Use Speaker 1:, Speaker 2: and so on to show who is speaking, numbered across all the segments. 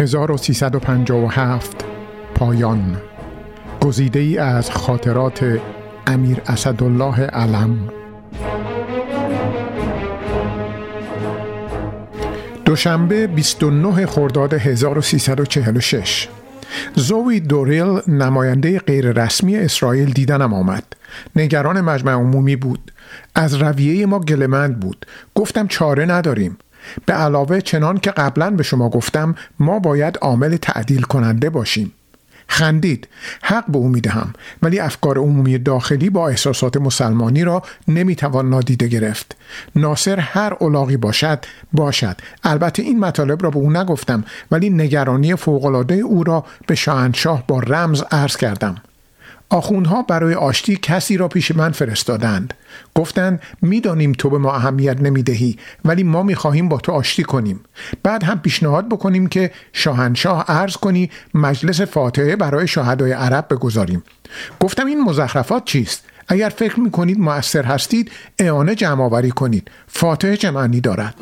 Speaker 1: 1357 پایان. گزیده ای از خاطرات امیر اسدالله علم. دوشنبه 29 خرداد 1346 زوی دوریل نماینده غیررسمی اسرائیل دیدنم آمد. نگران مجمع عمومی بود. از رویه ما گلمند بود. گفتم چاره نداریم. به علاوه چنان که قبلا به شما گفتم ما باید عامل تعدیل کننده باشیم. خندید. حق به او می‌دهم ولی افکار عمومی داخلی با احساسات مسلمانی را نمی‌توان نادیده گرفت. ناصر هر اولاغی باشد باشد. البته این مطالب را به او نگفتم ولی نگرانی فوقالعاده او را به شاهنشاه با رمز عرض کردم. آخوندها برای آشتی کسی را پیش من فرستادند. گفتند می‌دانیم تو به ما اهمیت نمی‌دهی ولی ما می‌خواهیم با تو آشتی کنیم. بعد هم پیشنهاد بکنیم که شاهنشاه عرض کنی مجلس فاتحه برای شهدای عرب بگذاریم. گفتم این مزخرفات چیست؟ اگر فکر می‌کنید مؤثر هستید اعانه جمع آوری کنید. فاتحه چه معنی دارد.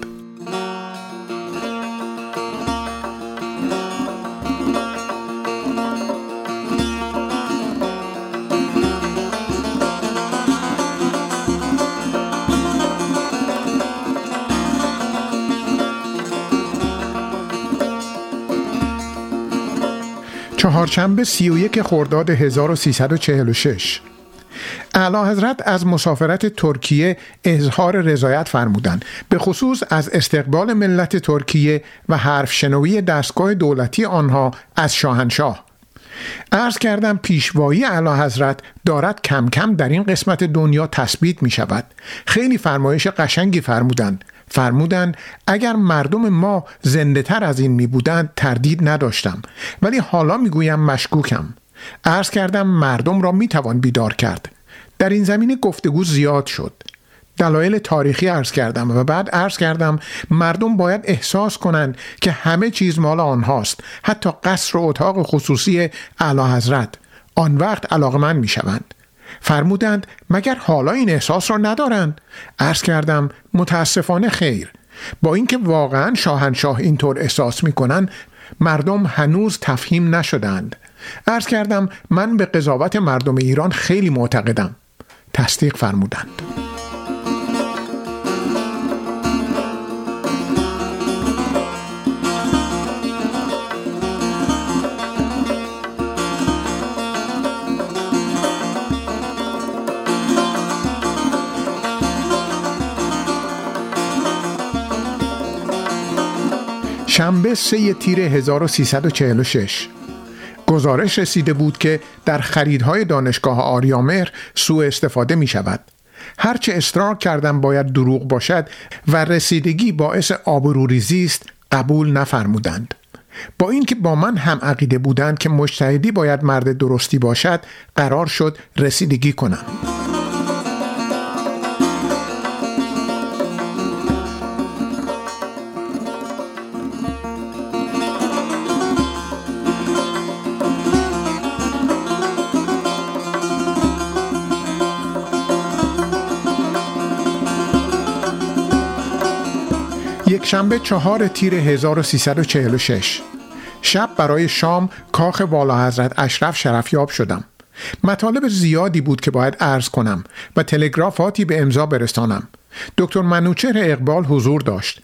Speaker 1: چهارشنبه 31 خرداد 1346 اعلی حضرت از مسافرت ترکیه اظهار رضایت فرمودند. به خصوص از استقبال ملت ترکیه و حرف شنوی دستگاه دولتی آنها از شاهنشاه. ارز کردم پیشوایی اعلی حضرت دارد کم کم در این قسمت دنیا تثبیت می شود خیلی فرمایش قشنگی فرمودند. فرمودند اگر مردم ما زنده تر از این می بودند تردید نداشتم. ولی حالا می گویم مشکوکم. عرض کردم مردم را می توان بیدار کرد. در این زمینه گفتگو زیاد شد. دلایل تاریخی عرض کردم و بعد عرض کردم مردم باید احساس کنند که همه چیز مال آنهاست حتی قصر و اتاق خصوصی اعلی حضرت آن وقت علاقمند می شوند فرمودند مگر حالا این احساس را ندارند؟ عرض کردم متاسفانه خیر. با اینکه واقعا شاهنشاه اینطور احساس می‌کنند مردم هنوز تفهیم نشدند. عرض کردم من به قضاوت مردم ایران خیلی معتقدم. تصدیق فرمودند. شنبه سه تیر 1346 گزارش رسیده بود که در خریدهای دانشگاه آریامهر سوء استفاده می شود. هرچه اصرار کردم باید دروغ باشد و رسیدگی باعث آبروریزی است قبول نفرمودند. با اینکه با من هم عقیده بودند که مجتهدی باید مرد درستی باشد قرار شد رسیدگی کنم. شنبه چهار تیر 1346 شب برای شام کاخ والا حضرت اشرف شرفیاب شدم. مطالب زیادی بود که باید عرض کنم و تلگرافاتی به امضا برسانم. دکتر منوچهر اقبال حضور داشت.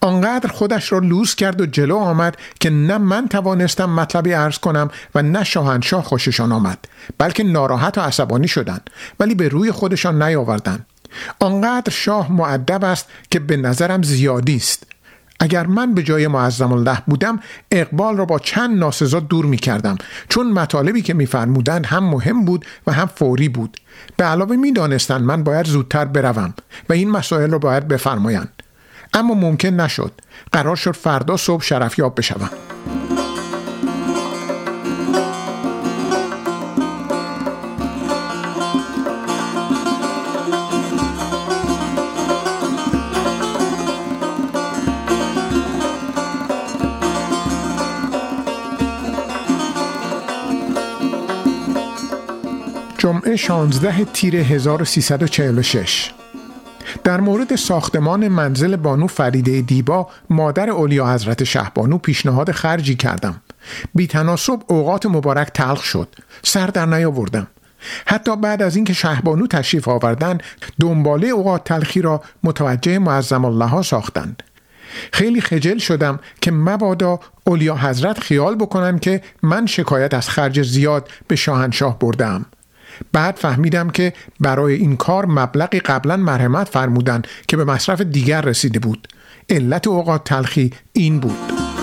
Speaker 1: آنقدر خودش را لوس کرد و جلو آمد که نه من توانستم مطلبی عرض کنم و نه شاهنشاه خوششان آمد بلکه ناراحت و عصبانی شدند ولی به روی خودشان نیاوردند. آنقدر شاه معدب است که به نظرم زیادی است. اگر من به جای معظم الله بودم اقبال را با چند ناسزا دور می کردم چون مطالبی که میفرمودند هم مهم بود و هم فوری بود. به علاوه می دانستند من باید زودتر بروم و این مسائل را باید بفرمایند. اما ممکن نشد. قرار شد فردا صبح شرفیاب بشوم. 16 تیر 1346 در مورد ساختمان منزل بانو فریده دیبا مادر اولیا حضرت شهبانو پیشنهاد خرجی کردم. بی تناسب اوقات مبارک تلخ شد. سر در نیاوردم. حتی بعد از اینکه شهبانو تشریف آوردن دنباله اوقات تلخی را متوجه معظم الله ها ساختند. خیلی خجل شدم که مبادا اولیا حضرت خیال بکنن که من شکایت از خرج زیاد به شاهنشاه بردم. بعد فهمیدم که برای این کار مبلغی قبلا مرحمت فرمودن که به مصرف دیگر رسیده بود. علت اوقات تلخی این بود.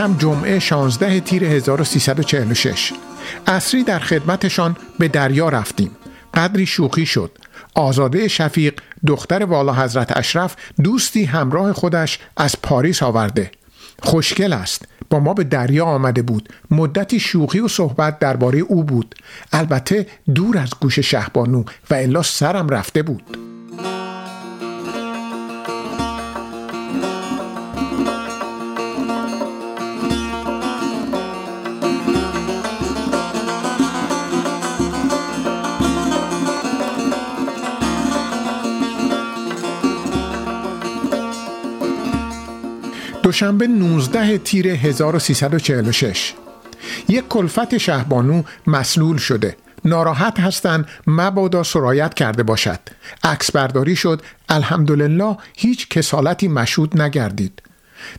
Speaker 1: هم جمعه 16 تیر 1346 اصری در خدمتشان به دریا رفتیم. قدری شوخی شد. آزاده شفیق دختر والا حضرت اشرف دوستی همراه خودش از پاریس آورده. خوشگل است. با ما به دریا آمده بود. مدتی شوخی و صحبت درباره او بود. البته دور از گوش شهبانو و الا سرم رفته بود. دوشنبه 19 تیر 1346 یک کلفت شهبانو مسلول شده. ناراحت هستند مبادا سرایت کرده باشد. عکس برداری شد. الحمدلله هیچ کسالتی مشهود نگردید.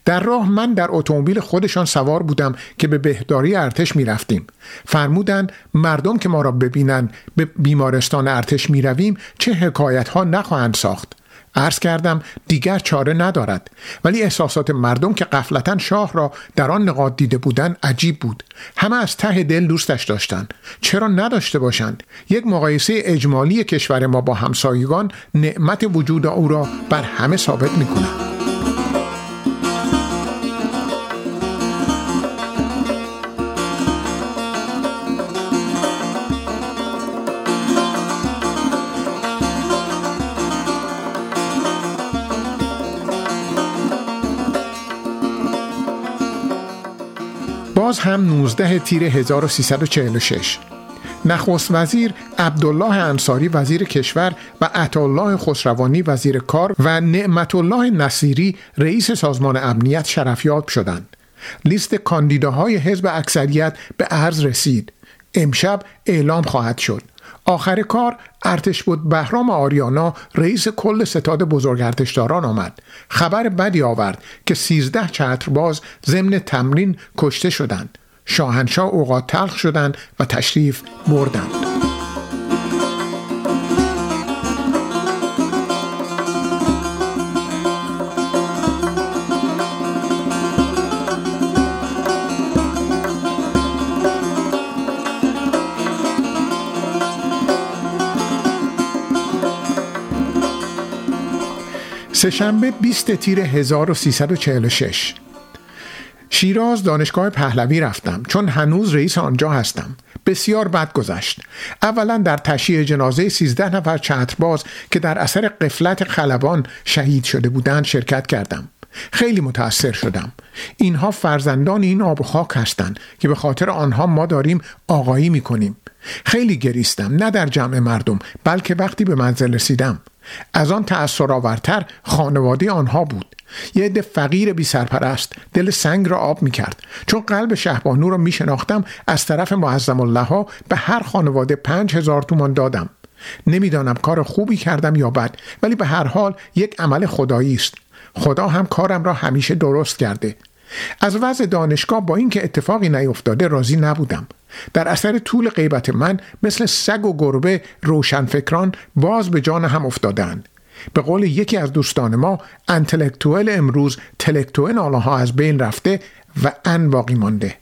Speaker 1: در راه من در اتومبیل خودشان سوار بودم که به بهداری ارتش می رفتیم. فرمودند مردم که ما را ببینند به بیمارستان ارتش می رویم چه حکایت ها نخواهند ساخت. عرض کردم دیگر چاره ندارد. ولی احساسات مردم که قفلتا شاه را در آن نقاط دیده بودند عجیب بود. همه از ته دل دوستش داشتند. چرا نداشته باشند؟ یک مقایسه اجمالی کشور ما با همسایگان نعمت وجود او را بر همه ثابت می هم 19 تیر 1346 نخست وزیر عبدالله انصاری وزیر کشور و عطالله خسروانی وزیر کار و نعمت الله نصیری رئیس سازمان امنیت شرفیاب شدند. لیست کاندیداهای حزب اکثریت به عرض رسید. امشب اعلام خواهد شد. آخر کار ارتش بود بهرام آریانا رئیس کل ستاد بزرگ ارتشداران آمد. خبر بدی آورد که سیزده چترباز ضمن تمرین کشته شدند. شاهنشاه اوقات تلخ شدند و تشریف بردند. سهشنبه 20 تیر 1346 شیراز دانشگاه پهلوی رفتم. چون هنوز رئیس آنجا هستم. بسیار بد گذشت. اولا در تشییع جنازه 13 نفر چترباز که در اثر قفلت خلبان شهید شده بودند شرکت کردم. خیلی متأثر شدم. اینها فرزندان این آب و خاک هستند که به خاطر آنها ما داریم آقایی می‌کنیم. خیلی گریستم نه در جمع مردم بلکه وقتی به منزل رسیدم. از آن تأثرآورتر خانواده آنها بود. یه عده فقیر بی سرپرست دل سنگ را آب می کرد چون قلب شهبانو را می شناختم از طرف معظم الله ها به هر خانواده پنج هزار تومان دادم. نمی‌دانم کار خوبی کردم یا بد ولی به هر حال یک عمل خدایی است. خدا هم کارم را همیشه درست کرده. از وضع دانشگاه با اینکه اتفاقی نیفتاده راضی نبودم. در اثر طول غیبت من مثل سگ و گربه روشنفکران باز به جان هم افتادند به قول یکی از دوستان ما انتلکتوئل امروز تلکتوئل آنها از بین رفته و ان باقی مانده.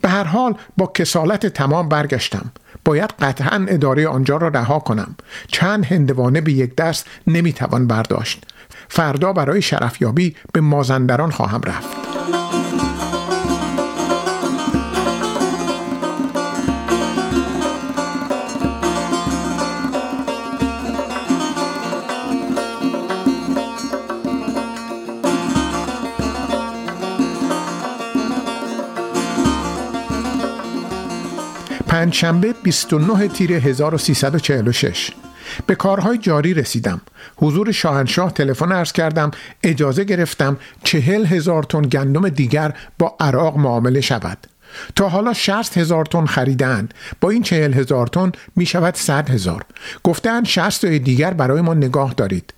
Speaker 1: به هر حال با کسالت تمام برگشتم. باید قطعا اداره آنجا را رها کنم. چند هندوانه به یک دست نمی‌توان برداشت. فردا برای شرفیابی به مازندران خواهم رفت. پنجشنبه 29 تیر 1346 به کارهای جاری رسیدم. حضور شاهنشاه تلفن ارز کردم اجازه گرفتم چهل هزار تن گندم دیگر با عراق معامله شود. تا حالا 60 هزار تن خریدند. با این چهل هزار تن می شود 100 هزار. گفتند 60 دیگر برای ما نگاه دارید.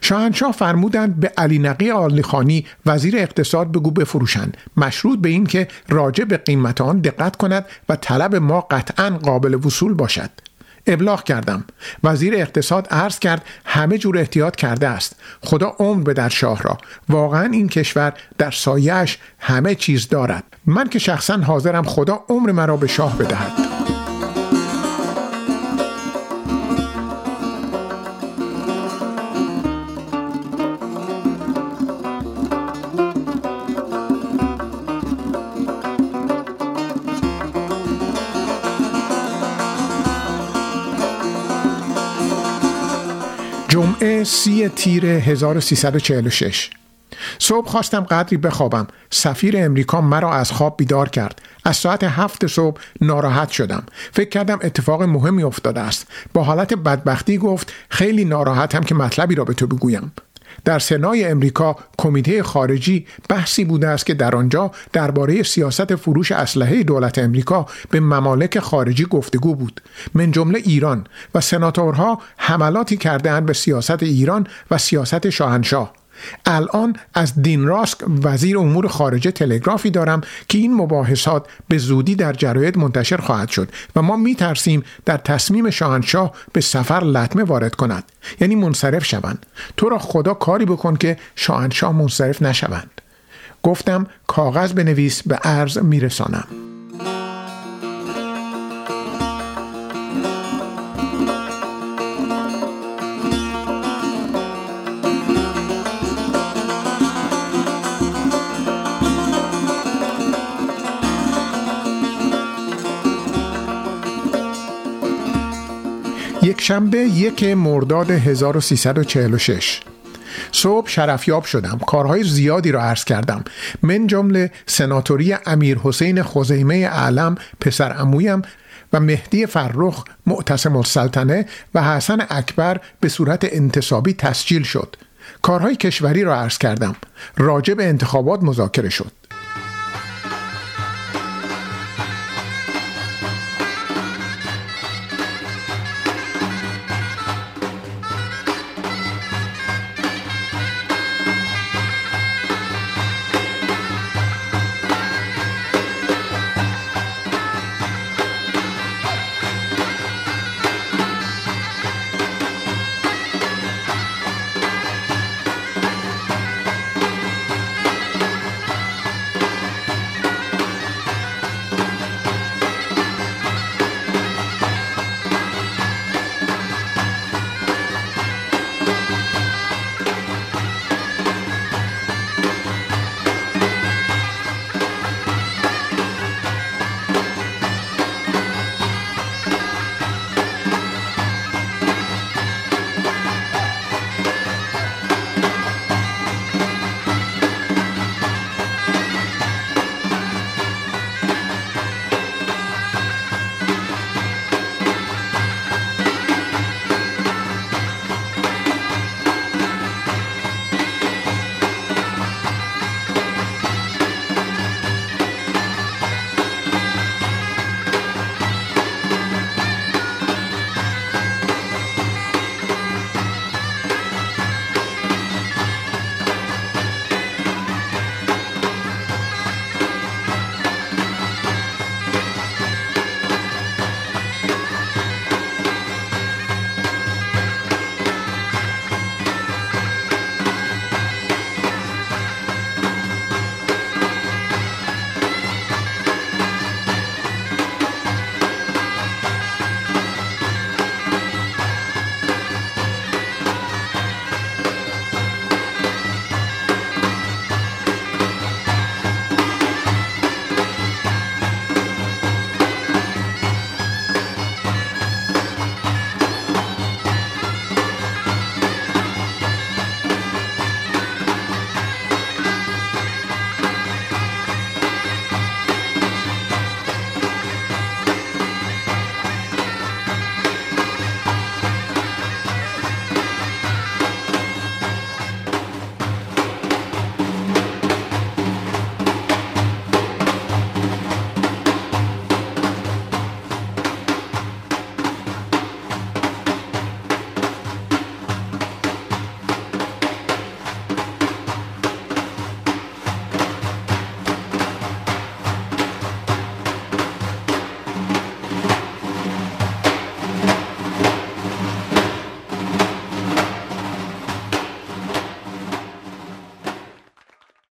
Speaker 1: شاهنشاه فرمودند به علی نقی آلیخانی وزیر اقتصاد بگو بفروشند. مشروط به این که راجع به قیمت آن دقت کند و طلب ما قطعا قابل وصول باشد. ابلاغ کردم. وزیر اقتصاد عرض کرد همه جور احتیاط کرده است. خدا عمر به در شاه را. واقعا این کشور در سایش همه چیز دارد. من که شخصا حاضرم خدا عمر مرا به شاه بدهد. سی تیر 1346 صبح خواستم قدری بخوابم. سفیر امریکا مرا از خواب بیدار کرد. از ساعت هفت صبح ناراحت شدم. فکر کردم اتفاق مهمی افتاده است. با حالت بدبختی گفت خیلی ناراحتم که مطلبی را به تو بگویم. در سنای امریکا کمیته خارجی بحثی بوده است که در آنجا درباره سیاست فروش اسلحه دولت امریکا به ممالک خارجی گفتگو بود. من جمله ایران و سناتورها حملاتی کردهاند به سیاست ایران و سیاست شاهنشاه. الان از دین راسک وزیر امور خارجه تلگرافی دارم که این مباحثات به زودی در جراید منتشر خواهد شد و ما می ترسیم در تصمیم شاهنشاه به سفر لطمه وارد کند. یعنی منصرف شوند. تو را خدا کاری بکن که شاهنشاه منصرف نشوند. گفتم کاغذ بنویس به عرض میرسانم. یک شنبه یک مرداد 1346 صبح شرفیاب شدم. کارهای زیادی را عرض کردم. من جمله سناتوری امیر حسین خزیمه اعلم پسر امویم و مهدی فرخ معتصم السلطنه و حسن اکبر به صورت انتصابی تسجیل شد. کارهای کشوری را عرض کردم. راجع به انتخابات مذاکره شد.